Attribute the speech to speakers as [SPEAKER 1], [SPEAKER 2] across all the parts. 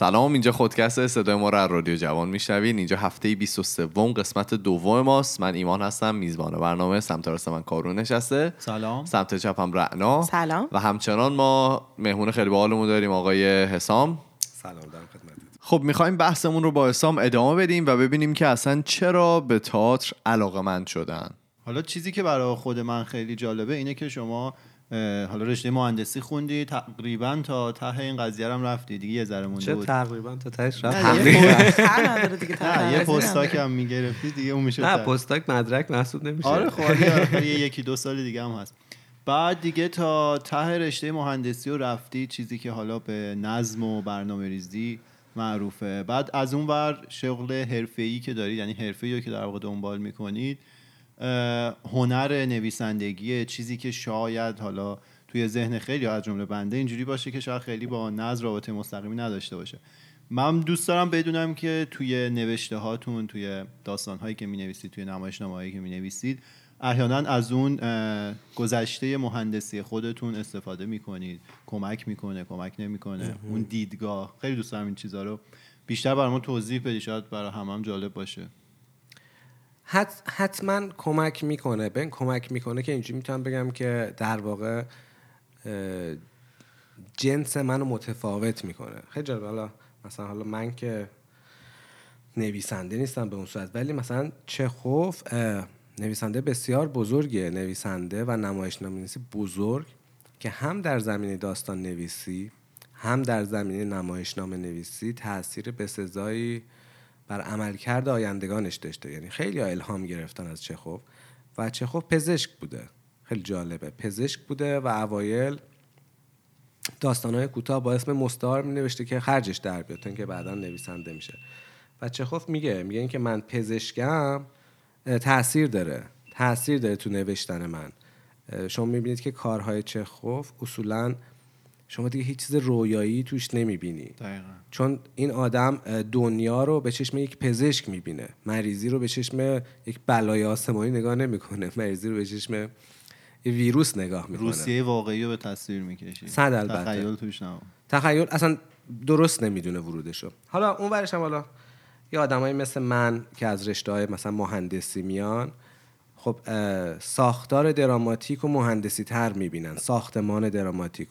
[SPEAKER 1] سلام اینجا خودکست صدای ما رو از رادیو جوان میشنوین. اینجا هفته 23 قسمت دوم ماست. من ایمان هستم میزبان برنامه سمت راست من کارون نشسته.
[SPEAKER 2] سلام.
[SPEAKER 1] سمت چپم رعنا.
[SPEAKER 3] سلام.
[SPEAKER 1] و همچنان ما مهمون خیلی باحالمون داریم آقای حسام.
[SPEAKER 4] سلام دارم خدمتت.
[SPEAKER 1] خب می‌خوایم بحثمون رو با حسام ادامه بدیم و ببینیم که اصلا چرا به تئاتر علاقمند شدن.
[SPEAKER 2] حالا چیزی که برای خود من خیلی جالبه اینه که شما حالا رشته مهندسی خوندی تقریبا تا ته این قضیه رو هم رفتی. دیگه یه ذره مونده
[SPEAKER 4] چه
[SPEAKER 2] بود.
[SPEAKER 4] تقریبا؟ تا تهش رفت
[SPEAKER 2] نه،. یه. پستاک هم می‌گرفتی دیگه اون میشه
[SPEAKER 4] نه. پستاک مدرک محسوب نمیشه.
[SPEAKER 2] آره خب یه یکی دو سال دیگه هم هست. بعد دیگه تا ته رشته مهندسی و رفتی چیزی که حالا به نظم و برنامه ریزی معروفه. بعد از اون ور شغل حرفه‌ای که دارید یعنی حرفه‌ای رو که در واقع دنبال می‌کنید هنر نویسندگی چیزی که شاید حالا توی ذهن خیلی از جمله بنده اینجوری باشه که شاید خیلی با نظم رابطه مستقیمی نداشته باشه. من دوست دارم بدونم که توی نوشته هاتون توی داستان هایی که می نویسید توی نمایشنامه هایی که می نویسید احیانا از اون گذشته مهندسی خودتون استفاده می‌کنید. کمک می‌کنه کمک نمی‌کنه. اون دیدگاه. خیلی دوست دارم این چیزها رو بیشتر برای ما توضیح بدی شاید برای همه هم جالب باشه.
[SPEAKER 4] حت حتما کمک می‌کنه. ببین کمک می‌کنه که اینجوری می‌تونم بگم که در واقع جنس منو متفاوت می‌کنه. خیلی جالب حالا مثلا حالا من که نویسنده نیستم به اون صورت ولی مثلا چخوف اه، نویسنده بسیار بزرگیه نویسنده و نمایشنامه نویسی بزرگ که هم در زمینه داستان نویسی هم در زمینه نمایشنامه نویسی تاثیر بسزایی بر عملکرد آیندگانش داشته. یعنی خیلی الهام گرفتن از چخوف و چخوف پزشک بوده. خیلی جالبه. پزشک بوده و اوایل داستانهای کوتاه با اسم مستعار می نوشته که خرجش در بیاد اینکه بعدا نویسنده میشه. و چخوف میگه میگه اینکه من پزشکم تاثیر داره. تاثیر داره تو نوشتن من. شما می‌بینید که کارهای چخوف اصولا شما دیگه هیچ چیز رویایی توش نمی‌بینی.
[SPEAKER 2] دقیقا.
[SPEAKER 4] چون این آدم دنیا رو به چشم یک پزشک می‌بینه. مریضی رو به چشم یک بلای آسمانی نگاه نمی‌کنه. مریضی رو به چشم یه ویروس نگاه می‌کنه.
[SPEAKER 2] روسیه واقعی رو به تصویر می‌کشی.
[SPEAKER 4] صد البته.
[SPEAKER 2] تخیل توش نه
[SPEAKER 4] تخیل اصلا درست نمی‌دونه ورودشو. حالا اون ورش هم حالا یه آدمایی مثل من که از رشته های مثلا مهندسی میان خب ساختار دراماتیک و مهندسی تر می‌بینن. ساختمان دراماتیک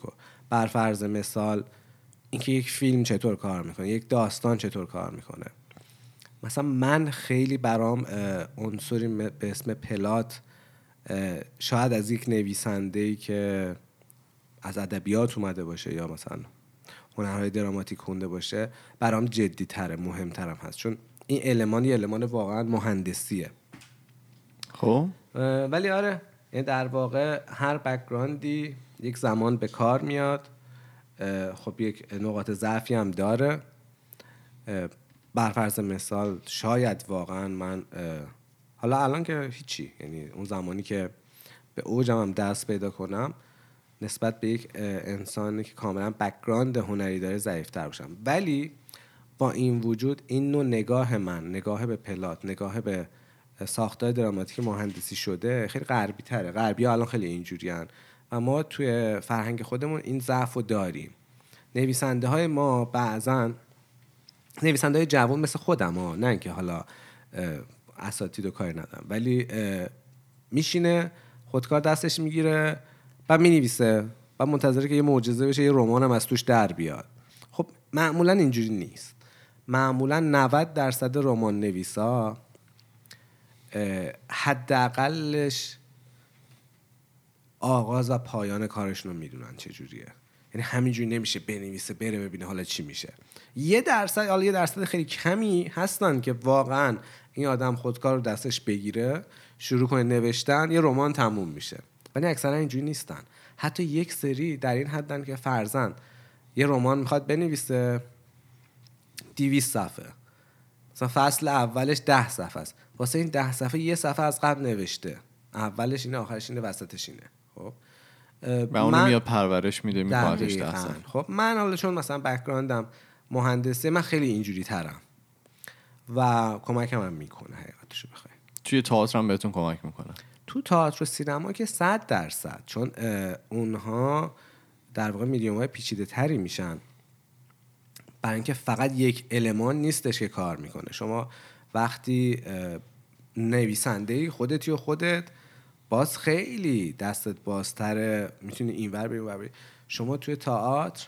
[SPEAKER 4] بر فرض مثال اینکه یک فیلم چطور کار می‌کنه یک داستان چطور کار می‌کنه. مثلا من خیلی برام عنصری به اسم پلات شاید از یک نویسنده ای که از ادبیات اومده باشه یا مثلا هنرهای دراماتیک خونده باشه برام جدی تره مهمترم هست. چون این المان یه المان واقعا مهندسیه.
[SPEAKER 1] خب؟
[SPEAKER 4] ولی آره یعنی در واقع هر background ی یک زمان به کار میاد. خب یک نقاط ضعفی هم داره. بر فرض مثال شاید واقعا من حالا الان که هیچی یعنی اون زمانی که به اوجم هم دست پیدا کنم نسبت به یک انسانی که کاملا background هنری داره ضعیفتر باشم. ولی با این وجود این نوع نگاه من نگاه به plot نگاه به ساختار دراماتیک مهندسی شده خیلی غربی تره غربی ها الان خیلی اینجوری و ما توی فرهنگ خودمون این ضعف رو داریم. نویسنده های ما بعضا نویسنده های جوان مثل خودم ها نه اینکه حالا اساتید و کاری ندارم. ولی میشینه خودکار دستش می‌گیره و می‌نویسه و منتظره که یه معجزه بشه یه رمان هم از توش در بیاد. خب معمولا اینجوری نیست. معمولا 90 درصد رمان نویسا حداقلش آغاز و پایان کارشون رو می‌دونن چجوریه. یعنی همینجوری نمیشه بنویسه بره ببینه حالا چی میشه. یه درصد حالا یه درصد خیلی کمی هستن که واقعا این آدم خودکار رو دستش بگیره شروع کنه نوشتن یه رمان تموم میشه. ولی اکثرا اینجوری نیستن. حتی یک سری در این حدن که فرزن یه رمان می‌خواد بنویسه 200 صفحه. مثلا فصل اولش ده صفحه است. واسه این ده صفحه یه صفحه از قبل نوشته. اولش اینه آخرش اینه وسطش اینه. خب.
[SPEAKER 1] و اونو
[SPEAKER 4] من-
[SPEAKER 1] میاد پرورش میده میکنتش. دستن
[SPEAKER 4] خب من حالا چون مثلا بکگراندم مهندسی من خیلی اینجوری ترم و کمکم هم می‌کنه حقیقتشو بخوای.
[SPEAKER 1] توی تئاتر هم بهتون کمک می‌کنه.
[SPEAKER 4] تو تئاتر و سینما که صد درصد چون اونها در واقع میدیوم های پیچیده تری میشن. برای اینکه فقط یک المان نیستش که کار می‌کنه. شما وقتی نویسنده خودتی و خودت باز خیلی دستت بازتره. می‌تونی اینور بری اونور بری. شما توی تئاتر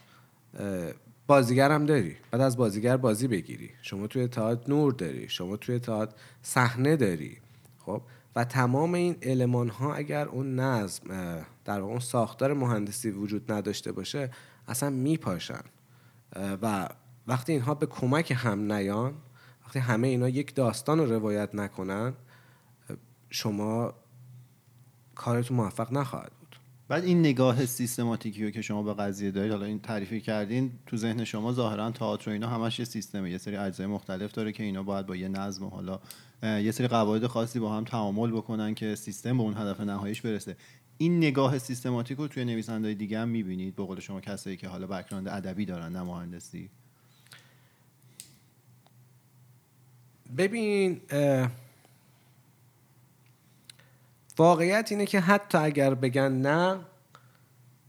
[SPEAKER 4] بازیگر هم داری. بعد از بازیگر بازی بگیری. شما توی تئاتر نور داری. شما توی تئاتر صحنه داری. خب؟ و تمام این المان ها اگر اون نظم در اون ساختار مهندسی وجود نداشته باشه اصلا میپاشن. و وقتی اینها به کمک هم نیان وقتی همه اینا یک داستان رو روایت نکنن شما کارتون موفق نخواهد بود.
[SPEAKER 2] بعد این نگاه سیستماتیکی رو که شما به قضیه دارید حالا این تعریفی کردین تو ذهن شما ظاهرا تئاتر و اینا همش یه سیستمه یه سری اجزای مختلف داره که اینا باید با یه نظم و حالا یه سری قواعد خاصی با هم تعامل بکنن که سیستم به اون هدف نهاییش برسه. این نگاه سیستماتیک رو توی نویسنده دیگه هم می‌بینید؟ به قول شما کسایی که حالا بکراند ادبی دارن نه مهندسی؟
[SPEAKER 4] ببین واقعیت اینه که حتی اگر بگن نه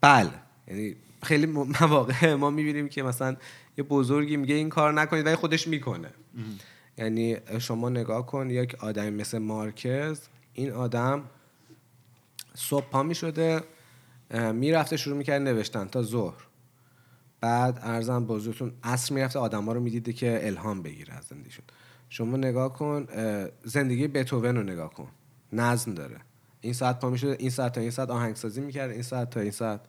[SPEAKER 4] بله. یعنی خیلی مواقع ما می‌بینیم که مثلا یه بزرگی میگه این کار نکنید ولی خودش می‌کنه. یعنی شما نگاه کن یک آدمی مثل مارکز این آدم صبح پا می‌شده می‌رفته شروع می‌کرد نوشتن تا ظهر. بعد ارزم بزرگتون عصر می‌رفته آدم ها رو می‌دیده که الهام بگیره از زندگیشون. شما نگاه کن زندگی بتوون رو نگاه کن. نظم داره. این ساعت پا می‌شده این ساعت تا این ساعت آهنگسازی می‌کرد این ساعت تا این ساعت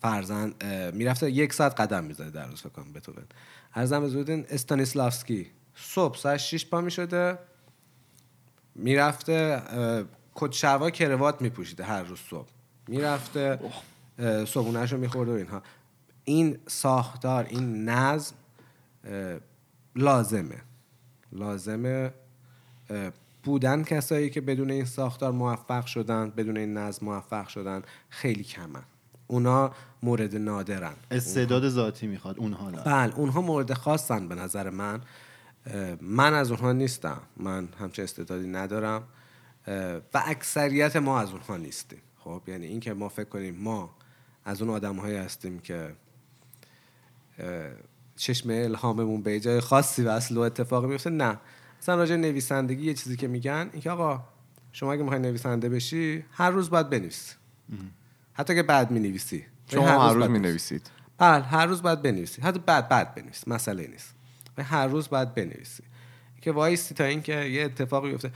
[SPEAKER 4] فرزن می‌رفته یک ساعت قدم می‌زده در روز فکر کنم بتوون ارزم بزرگتون استانیسلافسکی صبح ساعت 6 پا می‌شده می‌رفته کت شلوار کروات میپوشیده هر روز صبح. می‌رفته صبحونهش رو میخورده و اینها. این ساختار این نظم لازمه. لازمه بودن کسایی که بدون این ساختار موفق شدن بدون این نظم موفق شدن خیلی کمن. اونا مورد نادرن.
[SPEAKER 2] استعداد ذاتی می‌خواد اونها نه
[SPEAKER 4] بله اونها مورد خاصن به نظر من. من از اونها نیستم. من همچه استعدادی ندارم. و اکثریت ما از اونها نیستیم. خب یعنی اینکه ما فکر کنیم ما از اون آدم هایی هستیم که چشم الهاممون به جای خاصی و اصل و اتفاقی میفته نه. مثلا راجع نویسندگی یه چیزی که میگن اینکه آقا شما اگه می‌خوای نویسنده بشی هر روز باید بنویسی حتی که بعد می‌نویسی.
[SPEAKER 1] شما هر روز می‌نویسید.
[SPEAKER 4] بله هر روز باید بنویسی. حتی بعد بعد بنویسی مسئله نیست. هر روز باید بنویسی. که وایسی تا اینکه یه اتفاقی بیفته.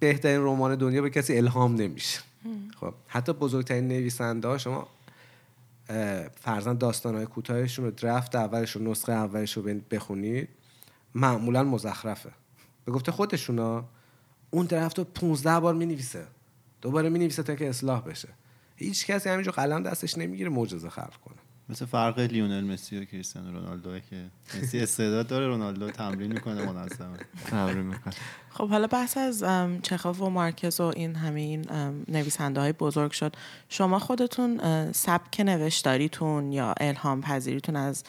[SPEAKER 4] بهترین رمان دنیا به کسی الهام نمیشه. خب حتی بزرگترین نویسنده ها شما فرزن داستان های کوتاهشون رو درفت اولش رو نسخه اولش رو بخونید. معمولا مزخرفه. به گفته خودشونا اون درفت رو 15 بار می نویسه دوباره می نویسه تا که اصلاح بشه. هیچ کسی همینجور قلم دستش نمی‌گیره معجزه خلق کنه.
[SPEAKER 2] مثل فرق لیونل مسی و کریستیانو رونالدو که مسی استعداد داره رونالدو تمرین می‌کنه منظمه
[SPEAKER 1] تمرین می‌کنه.
[SPEAKER 3] خب حالا بحث از چخوف و مارکز و این همه این نویسنده های بزرگ شد. شما خودتون سبک نوشتاریتون یا الهام پذیریتون از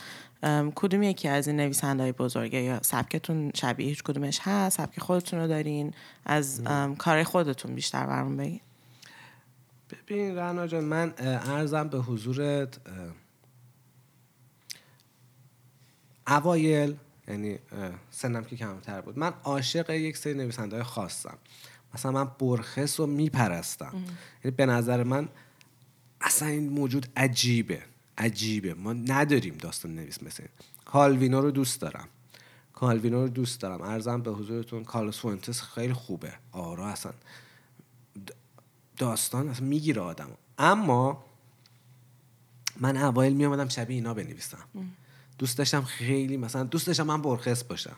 [SPEAKER 3] کدوم یکی از این نویسنده های بزرگه؟ یا سبکتون شبیه هیچ کدومش هست؟ سبک خودتون رو دارین؟ از کار خودتون بیشتر برمون بگین.
[SPEAKER 4] ببین رنا جان من ارزم به حضورت اوایل یعنی سنم که کمتر بود من عاشق یک سری نویسنده های خاصم. مثلا من برخس رو میپرستم. یعنی به نظر من اصلا این موجود عجیبه. عجیبه. ما نداریم داستان نویس مثل کالوینو رو دوست دارم. کالوینو رو دوست دارم. ارزم به حضورتون کارلوس فونتس خیلی خوبه. آرا اصلا داستان اصلا می‌گیره آدم. اما من اوایل میامدم شبیه اینا بنویسم. دوست داشتم خیلی مثلا دوست داشتم من برخص باشم.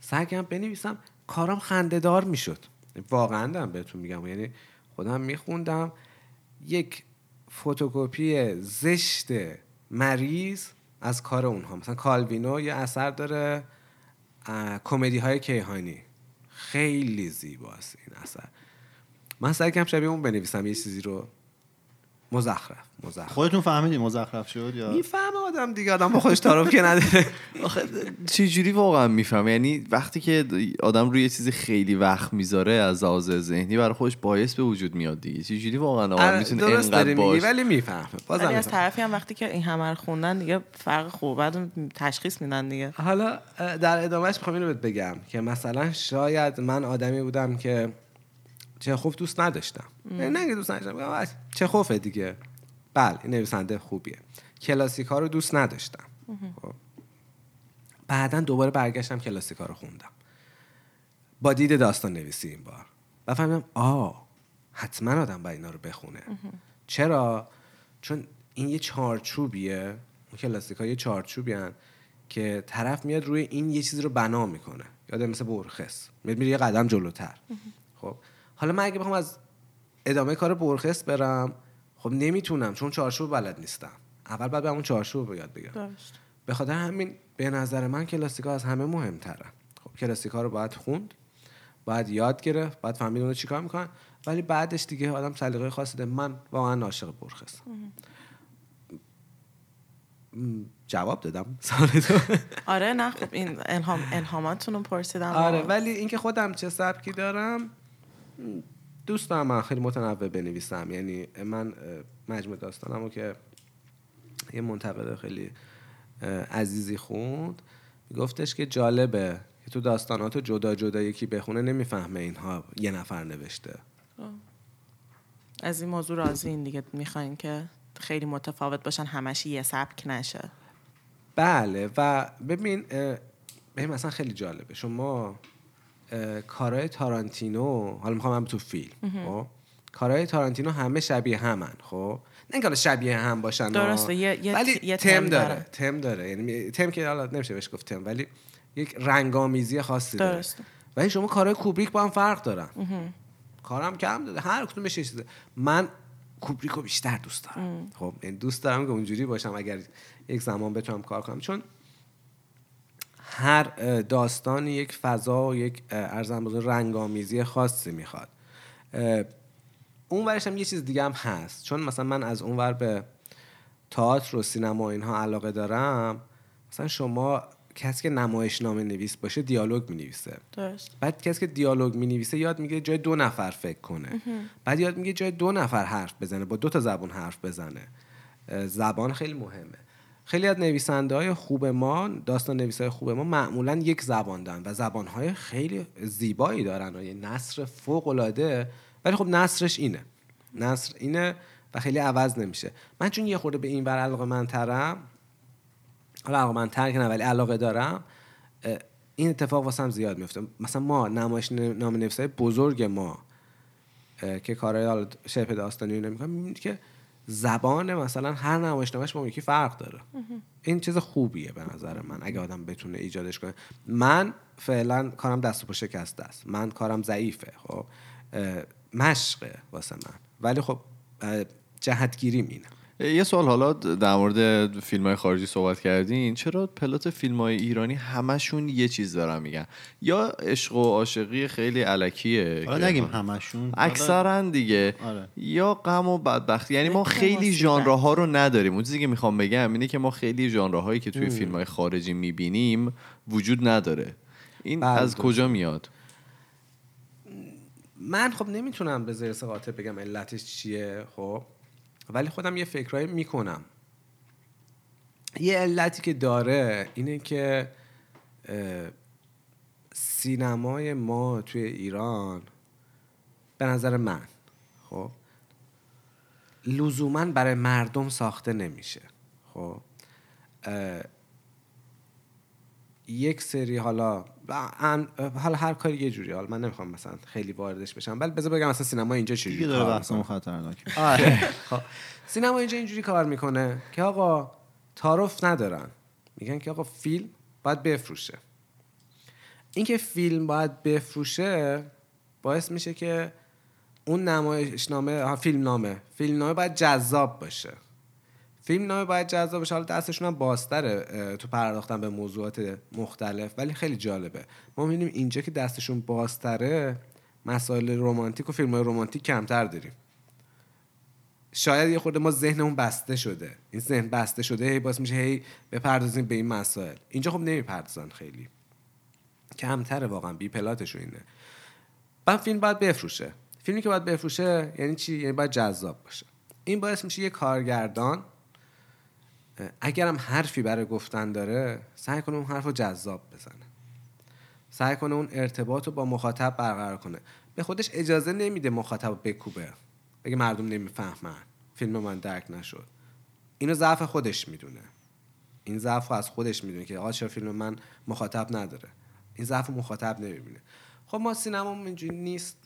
[SPEAKER 4] سعی بنویسم. کارم خندهدار می‌شد. واقعا دارم بهتون میگم. یعنی خودم میخوندم. یک فتوکپی زشت مریض از کار اونها. مثلا کالوینو یه اثر داره کمدی های کیهانی. خیلی زیباست این اثر. من سعی کردم شبیه اون بنویسم یه چیزی رو مزخرف مزخرف.
[SPEAKER 2] خودتون فهمیدین مزخرف شد یا؟
[SPEAKER 4] می‌فهمه آدم دیگه آدم با خودش تعارف که نداره.
[SPEAKER 1] آخه چه جوری واقعا میفهم یعنی وقتی که آدم روی یه چیزی خیلی وقت می‌ذاره از لحاظ ذهنی برای خودش باعث به وجود میاد دیگه. چه جوری واقعا آدم می‌تونه
[SPEAKER 4] آره، درست
[SPEAKER 1] انقدر
[SPEAKER 4] داری میگی
[SPEAKER 1] باش
[SPEAKER 4] ولی می‌فهمه. بازم
[SPEAKER 3] از
[SPEAKER 4] می‌فهمه.
[SPEAKER 3] طرفی هم وقتی که این همه خوندن دیگه فرق خوب بعد تشخیص میدن دیگه.
[SPEAKER 4] حالا در ادامهش می‌خوام اینو بهت بگم که مثلا شاید من آدمی بودم که چه خوف دوست نداشتم. نه دوست نداشتم. چه خوفه دیگه. بله این نویسنده خوبیه. کلاسیک ها رو دوست نداشتم. خب. بعدا دوباره برگشتم کلاسیک ها رو خوندم. با دید داستان نویسی این بار. و فهمیدم آ حتما آدم باید اینا رو بخونه. چرا؟ چون این یه چارچوبیه. اون کلاسیک ها یه چارچوبی هن که طرف میاد روی این یه چیزی رو بنا می‌کنه. یادم مثل برخس میاد میره یه قدم جلوتر. خب. حالا من اگه بخوام از ادامه کار برخس برم خب نمی‌تونم چون چارچوب بلد نیستم. اول باید به اون چارچوب رو یاد بگیرم. به خاطر همین به نظر من کلاسیکا از همه مهمترن خب کلاسیکا رو باید خوند باید یاد گرفت باید فهمید اونو چیکار می‌کنن. ولی بعدش دیگه آدم سلیقه خاصی داره. من واقعا عاشق برخ هستم م، جواب دادم
[SPEAKER 3] آره نه خب این الهام الهاماتون رو پرسیدم.
[SPEAKER 4] آره ولی اینکه خودم چه سبکی دارم دوست دارم من خیلی متنوع بنویسم. یعنی من مجموع داستانمو که یه منتقد خیلی عزیزی خوند گفتش که جالبه که تو داستاناتو جدا جدا یکی بخونه نمی‌فهمه اینها یه نفر نوشته.
[SPEAKER 3] از این موضوع راضی دیگه؟ می‌خواین که خیلی متفاوت باشن همش یه سبک نشه؟
[SPEAKER 4] بله. و ببین ببین مثلا خیلی جالبه. شما کارهای تارانتینو حالا می‌خوام هم تو فیلم خب؟ کارهای تارانتینو همه شبیه همن خب؟ نه اینکه شبیه هم باشن.
[SPEAKER 3] درسته، یه-
[SPEAKER 4] ولی
[SPEAKER 3] یه
[SPEAKER 4] تم داره
[SPEAKER 3] داره.
[SPEAKER 4] تم داره. یعنی تم که حالا نمیشه بهش گفت تم ولی یک رنگامیزی خاصی داره.
[SPEAKER 3] درسته.
[SPEAKER 4] ولی شما کارهای کوبریک با هم فرق دارن. کارم کم داده. هر کدومش یه چیزه من کوبریک رو بیشتر دوست دارم. خب این دوست دارم که اونجوری باشم اگر یک زمان بتونم کار کنم. چون هر اه، داستانی یک فضا و یک ارزم بزرگ رنگامیزی خاصی می‌خواد. اون ورش هم یه چیز دیگه هم هست. چون مثلا من از اون ور به تئاتر و سینما و اینها علاقه دارم مثلا شما کسی که نمایشنامه نویس باشه دیالوگ می نویسه
[SPEAKER 3] درست.
[SPEAKER 4] بعد کسی که دیالوگ می نویسه یاد میگه جای دو نفر فکر کنه. بعد یاد میگه جای دو نفر حرف بزنه با دو تا زبان حرف بزنه. زبان خیلی مهمه. خیلی از نویسنده های خوب ما داستان نویس های خوب ما معمولا یک زبان دارن و زبان های خیلی زیبایی دارن و یه نصر فوق العاده ولی خب نصرش اینه. نصر اینه و خیلی عوض نمیشه. من چون یه خورده به این ور علاقه من ترم حالا علاقه من تر که نه ولی علاقه دارم این اتفاق واسم زیاد میفته. مثلا ما نمایش نام نویسای بزرگ ما که کارهای شبه داستانی نمی‌کنم که زبان مثلا هر نمایشنامهش با اون یکی فرق داره. این چیز خوبیه به نظر من اگه آدم بتونه ایجادش کنه. من فعلا کارم دست و پا شکسته است. من کارم ضعیفه خب؟ مشقه واسه من. ولی خب اه، جهتگیریم اینه.
[SPEAKER 1] یه سوال حالا در مورد فیلم های خارجی صحبت کردین چرا پلات فیلم های ایرانی همشون یه چیز دارن میگن؟ یا عشق و عاشقی خیلی علکیه
[SPEAKER 2] حالا نگیم همشون.
[SPEAKER 1] اکثرا دیگه.
[SPEAKER 2] آره.
[SPEAKER 1] یا غم و بدبختی. یعنی ما خیلی. ژانرها ها رو نداریم. اون چیزی که می‌خوام بگم اینه که ما خیلی ژانرهایی هایی که توی فیلم های خارجی می‌بینیم وجود نداره. این
[SPEAKER 4] بله،
[SPEAKER 1] از
[SPEAKER 4] درست.
[SPEAKER 1] کجا میاد؟
[SPEAKER 4] من خب نمی‌تونم به زیر قاطع بگم علتش چیه خب؟ ولی خودم یه فکرایی می‌کنم. یه علتی که داره اینه که سینمای ما توی ایران به نظر من خب لزوما برای مردم ساخته نمیشه. خب یک سری حالا حالا هر کاری یه جوری حالا من نمی‌خوام مثلا خیلی واردش بشم ولی بذار بگم مثلا سینما اینجا چجوری
[SPEAKER 2] دیگه داره
[SPEAKER 4] می‌کنه.
[SPEAKER 2] خطرناک
[SPEAKER 4] آره خب. سینما اینجا اینجوری کار می‌کنه که آقا تعارف ندارن میگن که آقا فیلم باید بفروشه اینکه فیلم باید بفروشه باعث میشه که اون نمایشنامه فیلم نامه فیلم نامه باید جذاب باشه فیلم نامه باید جذاب باشه. حالا دستشون هم بازتره تو پرداختن به موضوعات مختلف ولی خیلی جالبه. ما می‌بینیم اینجا که دستشون بازتره مسائل رمانتیک و فیلم های رمانتیک کمتر داریم. شاید یه خورده ما ذهنمون بسته شده. این ذهن بسته شده هی باعث میشه هی بپردازیم به این مسائل. اینجا خب نمی‌پردازن خیلی. کمتره واقعا بی پلاتش اینه. بعد فیلم باید بفروشه. فیلمی که باید بفروشه یعنی چی؟ یعنی باید جذاب باشه. این باعث میشه یه کارگردان اگرم حرفی برای گفتن داره سعی کنه اون حرف رو جذاب بزنه. سعی کنه اون ارتباط رو با مخاطب برقرار کنه. به خودش اجازه نمیده مخاطب بکوبه. بگه مردم نمی‌فهمن. فیلم من درک نشد. اینو ضعف خودش می‌دونه. این ضعف از خودش می‌دونه که آقا چرا فیلم من مخاطب نداره. این ضعف مخاطب نمی‌بینه. خب ما سینما اینجوری نیست.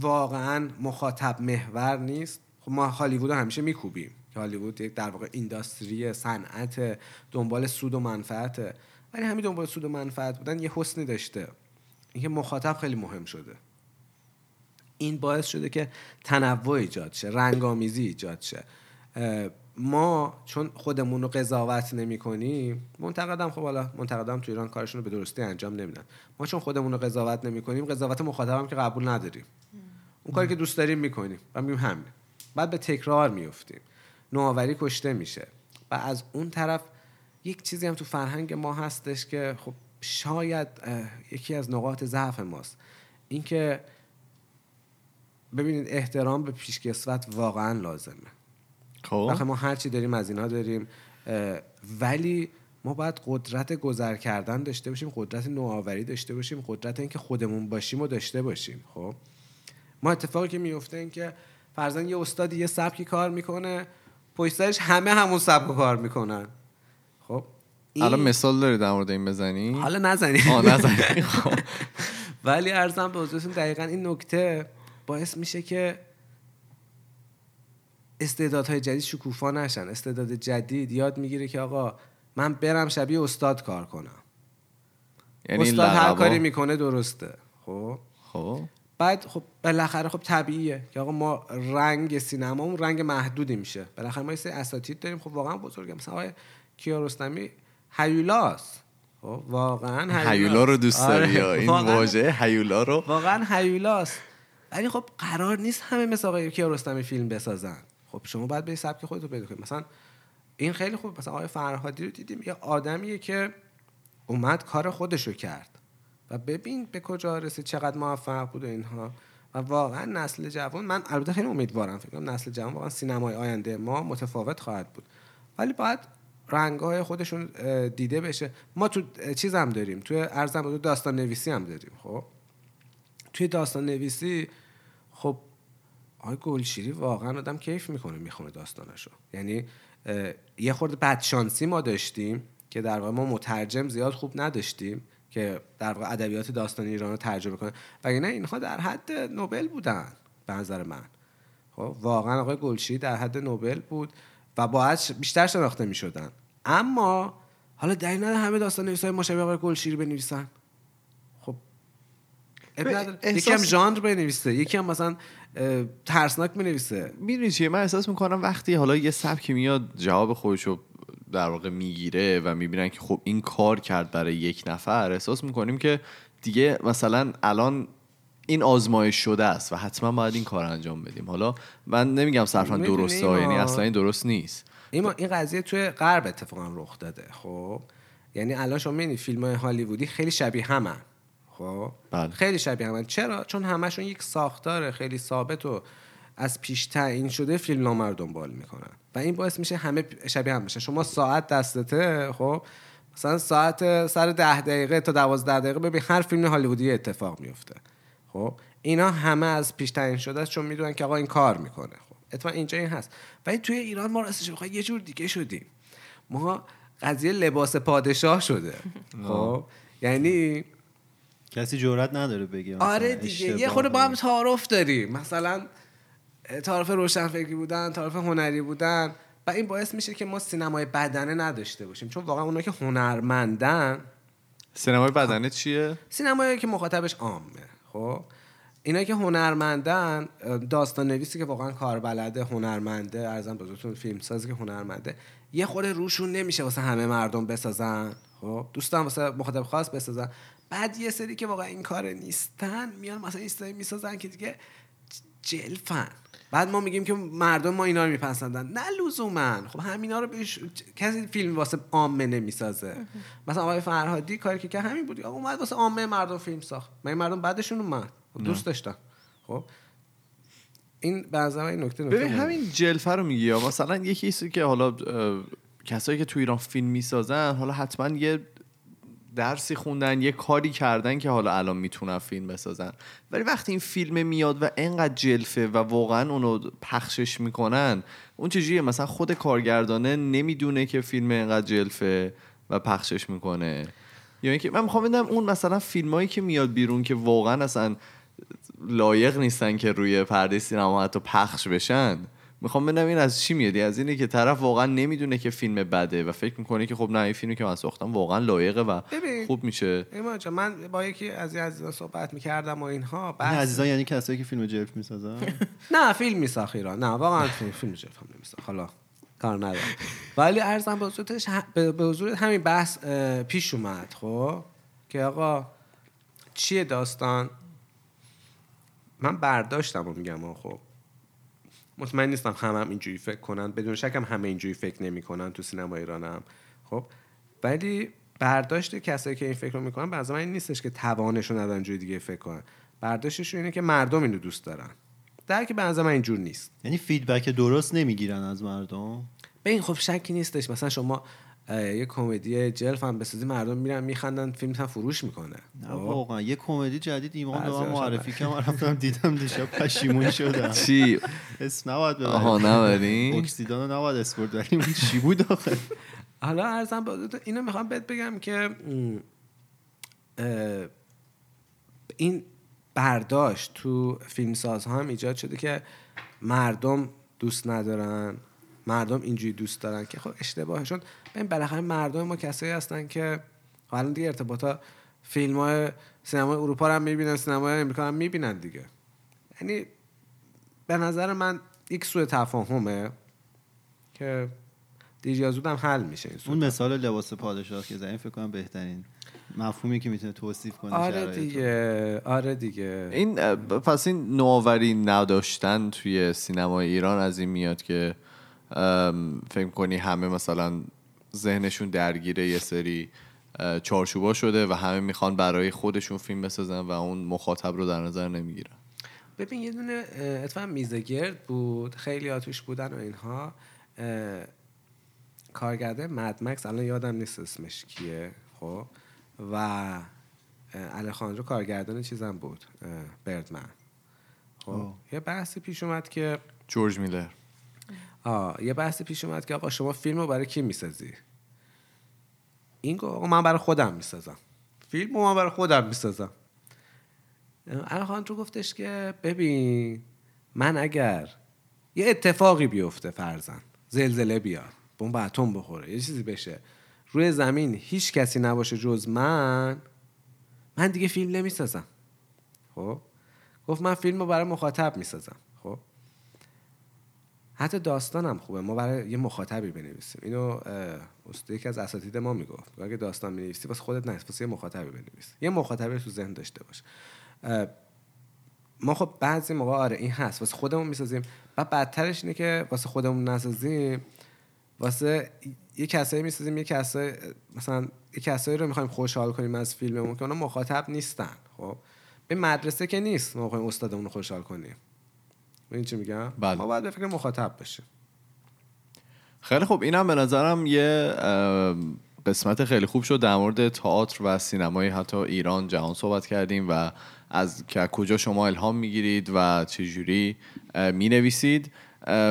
[SPEAKER 4] واقعا مخاطب محور نیست. خب ما هالیوود همیشه میکوبیم. که هالیوود یک در واقع اینداستری صنعت دنبال سود و منفعته ولی همین دنبال سود و منفعت بودن یه حسنی داشته. اینکه مخاطب خیلی مهم شده. این باعث شده که تنوع ایجاد شه رنگامیزی ایجاد شه. ما چون خودمون رو قضاوت نمی کنیم منتقدم خب حالا منتقدم تو ایران کارشون رو به درستی انجام نمیدن. ما چون خودمون رو قضاوت نمی کنیم قضاوت مخاطبم که قبول نداریم. اون کاری که دوست داریم می‌کنیم. و میگیم همین. بعد به تکرار میفتیم نوآوری کشته میشه. و از اون طرف یک چیزی هم تو فرهنگ ما هستش که خب شاید یکی از نقاط ضعف ماست. اینکه ببینید احترام به پیشکسوت واقعا لازمه. خب. ما هر چی داریم از اینها داریم ولی ما باید قدرت گذر کردن داشته باشیم قدرت نوآوری داشته باشیم قدرت اینکه خودمون باشیم و داشته باشیم خب؟ ما اتفاقی که میفته این که فرزن یه استادی یه سبکی کار می‌کنه. پشت همه همون سبک کار می‌کنن. خب
[SPEAKER 1] الان مثال داری در مورد این بزنی؟
[SPEAKER 4] حالا نزنی.
[SPEAKER 1] آه نزنی. خب.
[SPEAKER 4] ولی ارزم به حضورتون دقیقا این نکته باعث میشه که استعدادهای جدید شکوفا نشن. استعداد جدید یاد می‌گیره که آقا من برم شبیه استاد کار کنم. یعنی استاد هر کاری می‌کنه درسته. خب؟
[SPEAKER 1] خب.
[SPEAKER 4] بعد خب بالاخره خب طبیعیه که آقا ما رنگ سینما اون رنگ محدودی میشه. بالاخره ما یه سری اساتید داریم. خب واقعا بزرگه. مثلا آقای کیارستمی هیولاس خب واقعا
[SPEAKER 1] هیولا رو دوست داری آره. این واژه هیولا رو؟
[SPEAKER 4] واقعا هیولاس ولی خب قرار نیست همه مثل آقای کیارستمی فیلم بسازن. خب شما باید به سبک خودتو پیدا کنید مثلا این خیلی خوب. مثلا آقای فرهادی رو دیدیم. یه آدمیه که اومد کار خودشو کرد. و ببین به کجا رسید چقدر موفق بود و اینها. و واقعا نسل جوان من البته خیلی امیدوارم فکر کنم نسل جوان واقعا سینمای آینده ما متفاوت خواهد بود. ولی باید رنگهای خودشون دیده بشه. ما تو چیز داریم. توی ارزم تو داستان نویسی هم داریم خب؟ توی داستان نویسی خب آقای گلشیری واقعا آدم کیف می‌کنه می‌خونه داستانشو. یعنی یه خورده بدشانسی ما داشتیم که در واقع ما مترجم زیاد خوب نداشتیم. که در واقع ادبیات داستان ایران رو ترجمه کنه. و نه اینها در حد نوبل بودن به نظر من. خب واقعا آقای گلشی در حد نوبل بود و باید بیشتر شناخته می شدن اما حالا در این همه داستان نویس های مشابه آقای گلشیری بنویسن. خب یکی هم ژانر بنویسه یکی هم مثلا ترسناک بنویسه.
[SPEAKER 1] می‌دونی چیه؟ من احساس می‌کنم وقتی حالا یه سبکی میاد جواب خودشو در واقع می‌گیره و می‌بینن که خب این کار کرد برای یک نفر احساس می‌کنیم که دیگه مثلا الان این آزمایش شده است و حتما باید این کار انجام بدیم. حالا من نمیگم صرفا درسته یعنی اصلا این درست نیست.
[SPEAKER 4] این, این قضیه توی غرب اتفاقا رخ داده خب؟ یعنی الان شما می‌بینید فیلم های هالیوودی خیلی شبیه همن خب؟
[SPEAKER 1] بله.
[SPEAKER 4] خیلی شبیه همن چرا؟ چون همشون یک ساختار خیلی ثابت و از پیش تعیین شده فیلم نامه رو دنبال می‌کنن. و این باعث میشه همه شبیه هم بشن. شما ساعت دستته خب؟ مثلا ساعت سر ده دقیقه تا دوازده دقیقه ببین هر فیلم هالیوودی اتفاق میفته خب؟ اینا همه از پیش تعیین شده است چون می‌دونن که آقا این کار می‌کنه. خب؟ اتفاقا اینجا این هست. ولی توی ایران ما راستش بخوای یه جور دیگه شدیم. ما قضیه لباس پادشاه شده. خب؟ یعنی
[SPEAKER 2] کسی جرئت نداره بگه
[SPEAKER 4] آره دیگه. یه خورده با هم تعارف داریم. مثلا طرف روشنفکری بودن طرف هنری بودن و این باعث میشه که ما سینمای بدنه نداشته باشیم. چون واقعا اونا که هنرمندن
[SPEAKER 1] سینمای بدنه چیه؟
[SPEAKER 4] سینمایی که مخاطبش عامه خب؟ اینا که هنرمندن داستان نویسی که واقعا کاربلده هنرمنده ارزم بزرگتون فیلم سازی که هنرمنده یه خورده روشون نمیشه واسه همه مردم بسازن خب؟ دوستان واسه مخاطب خاص بسازن. بعد یه سری که واقعا این کار نیستن میان مثلا این می‌سازن که دیگه جلفن. بعد ما میگیم که مردم ما اینا رو میپسندن. نه لزوما. خب همینا رو بهش کسی فیلم واسه عامه نمی‌سازه. مثلا آقای فرهادی کاری که که همین بود. آقا اومد واسه عامه مردم فیلم ساخت. من مردم بعدشون اومد؟ خب دوست داشتن. خب این به نظر این نکته نکته
[SPEAKER 1] ببین. همین جلفه رو میگی یا مثلا یکی که حالا کسایی که تو ایران فیلم می‌سازن حالا حتما یه درسی خوندن یه کاری کردن که حالا الان می‌تونن فیلم بسازن. ولی وقتی این فیلم میاد و انقدر جلفه و واقعا اونو پخشش می‌کنن اون چجوریه؟ مثلا خود کارگردانه نمی‌دونه که فیلم انقدر جلفه و پخشش می‌کنه. یا اینکه من می‌خوام بدم اون مثلا فیلمایی که میاد بیرون که واقعا اصلا لایق نیستن که روی پرده سینما حتی پخش بشن. می‌خوام بدم این از چی میاد از اینه که طرف واقعا نمی‌دونه که فیلم بده و فکر می‌کنه که خب نه این فیلمی که من ساختم واقعا لایقه و
[SPEAKER 4] ببین.
[SPEAKER 1] خوب میشه.
[SPEAKER 4] من با یکی از این عزیزان صحبت می‌کردم و اینها
[SPEAKER 2] این
[SPEAKER 4] بحث
[SPEAKER 2] عزیزان یعنی کسایی که فیلم جلف می‌سازن؟
[SPEAKER 4] نه فیلم میساخت ایران. نه واقعا فیلم فیلم جلف هم نمیساخت. حالا کار ندارم. ولی ارزم به حضورتش به حضورت همین بحث پیش اومد خب؟ که آقا چیه داستان؟ من برداشتم و میگم خب؟ مطمئن نیستم همه هم اینجوری فکر کنن. بدون شک هم همه اینجوری فکر نمی‌کنن تو سینما ایران هم خب؟ ولی برداشت کسایی که این فکر رو می‌کنن به نظر من این نیستش که توانشون ندارن جوری دیگه فکر کنن. برداشتشون اینه که مردم اینو دوست دارن. در که به نظر من اینجور نیست.
[SPEAKER 2] یعنی فیدبک درست نمی‌گیرن از مردم؟
[SPEAKER 4] به این خب شکی نیستش. مثلا شما یه کمدی جلف هم بسازی مردم میرن میخندن فیلم هم فروش می‌کنه
[SPEAKER 2] نه واقعا یه کمدی جدید ایمان به من معرفی کرد من رفتم دیدم دیشب پشیمون شدم.
[SPEAKER 1] چی؟
[SPEAKER 2] اسم نباید
[SPEAKER 1] آها
[SPEAKER 2] ببریم
[SPEAKER 1] نبرین
[SPEAKER 2] اکسیدان رو نباید اسپورت ولی اون چی بود آخه؟
[SPEAKER 4] حالا ارزم اینو می‌خوام بهت بگم که این برداشت تو فیلمساز ها هم ایجاد شده که مردم دوست ندارن. مردم اینجوری دوست دارن که خب اشتباهه. چون ببین بالاخره مردم ما کسایی هستن که خب الان دیگه ارتباطا فیلم های سینمای اروپا رو هم می‌بینن سینمای امریکا هم می‌بینن دیگه. یعنی به نظر من یک سوء تفاهمه که زود هم حل میشه این سوء
[SPEAKER 2] اون مثال لباس پادشاه که زدین فکر کنم بهترین مفهومی که می‌تونه توصیف کنه
[SPEAKER 4] آره. دیگه آره دیگه.
[SPEAKER 1] این پس این نوآوری نداشتن توی سینمای ایران از این میاد که فکر کنی همه مثلا ذهنشون درگیره یه سری چارچوبا شده و همه می‌خوان برای خودشون فیلم بسازن و اون مخاطب رو در نظر نمی‌گیرن.
[SPEAKER 4] ببین یه دونه اه، اتفاقا میزگرد بود. خیلی آتوش بودن و اینها. کارگرده مدمکس الان یادم نیست اسمش کیه خب. و الخاندرو کارگردان چیزم بود بردمن. خب. یه بحثی پیش اومد که
[SPEAKER 1] جورج میلر.
[SPEAKER 4] آه یه بحثی پیش اومد که آقا شما فیلم رو برای کی می‌سازی؟ این گفت آقا من برای خودم می‌سازم. فیلم رو من برای خودم می‌سازم. الخاندرو گفتش که ببین من اگر یه اتفاقی بیفته فرزن زلزله بیاد بمب اتم بخوره یه چیزی بشه روی زمین هیچ کسی نباشه جز من من دیگه فیلم نمی‌سازم. خب؟ گفت من فیلم رو برای مخاطب می‌سازم. خب؟ حتی داستانم خوبه. ما برای یه مخاطبی بنویسیم. اینو استاد یکی از اساتید ما می‌گفت. اگه داستان بنویسی واسه خودت نه واسه یه مخاطبی بنویس. یه مخاطبی تو ذهن داشته باش. ما خب بعضی موقع آره این هست. واسه خودمون می‌سازیم. و بدترش اینه که واسه خودمون نسازیم. واسه یه کسایی می‌سازیم یه کسایی مثلا یه کسایی رو می‌خوایم خوشحال کنیم از فیلممون که اونا مخاطب نیستن. خب؟ به مدرسه که نیست ما می‌خوایم استادمون رو خوشحال کنیم. این چی میگم؟
[SPEAKER 1] بله.
[SPEAKER 4] ما باید به فکر مخاطب باشیم.
[SPEAKER 1] خیلی خوب. اینم به نظرم یه قسمت خیلی خوب شد در مورد تئاتر و سینمای حتی ایران جهان صحبت کردیم و از که کجا شما الهام می‌گیرید و چجوری می نویسید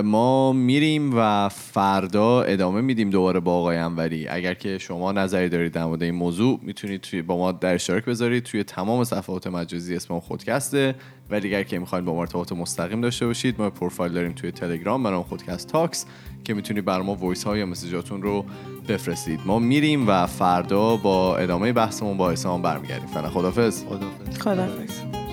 [SPEAKER 1] ما میریم و فردا ادامه میدیم دوباره با آقای انوری. اگر که شما نظری دارید در مورد این موضوع می‌تونید توی با ما در اشتراک بذارید توی تمام صفحات مجازی اسم ما خودکسته ولی اگر که می‌خواید با ما ارتباط مستقیم داشته باشید ما پروفایل داریم توی تلگرام برام خودکست تاکس که می‌تونید برای ما voice ها یا message اتون رو بفرستید. ما میریم و فردا با ادامه بحثمون با حسام برمیگردیم. فعلا خدافظ
[SPEAKER 3] خدافظ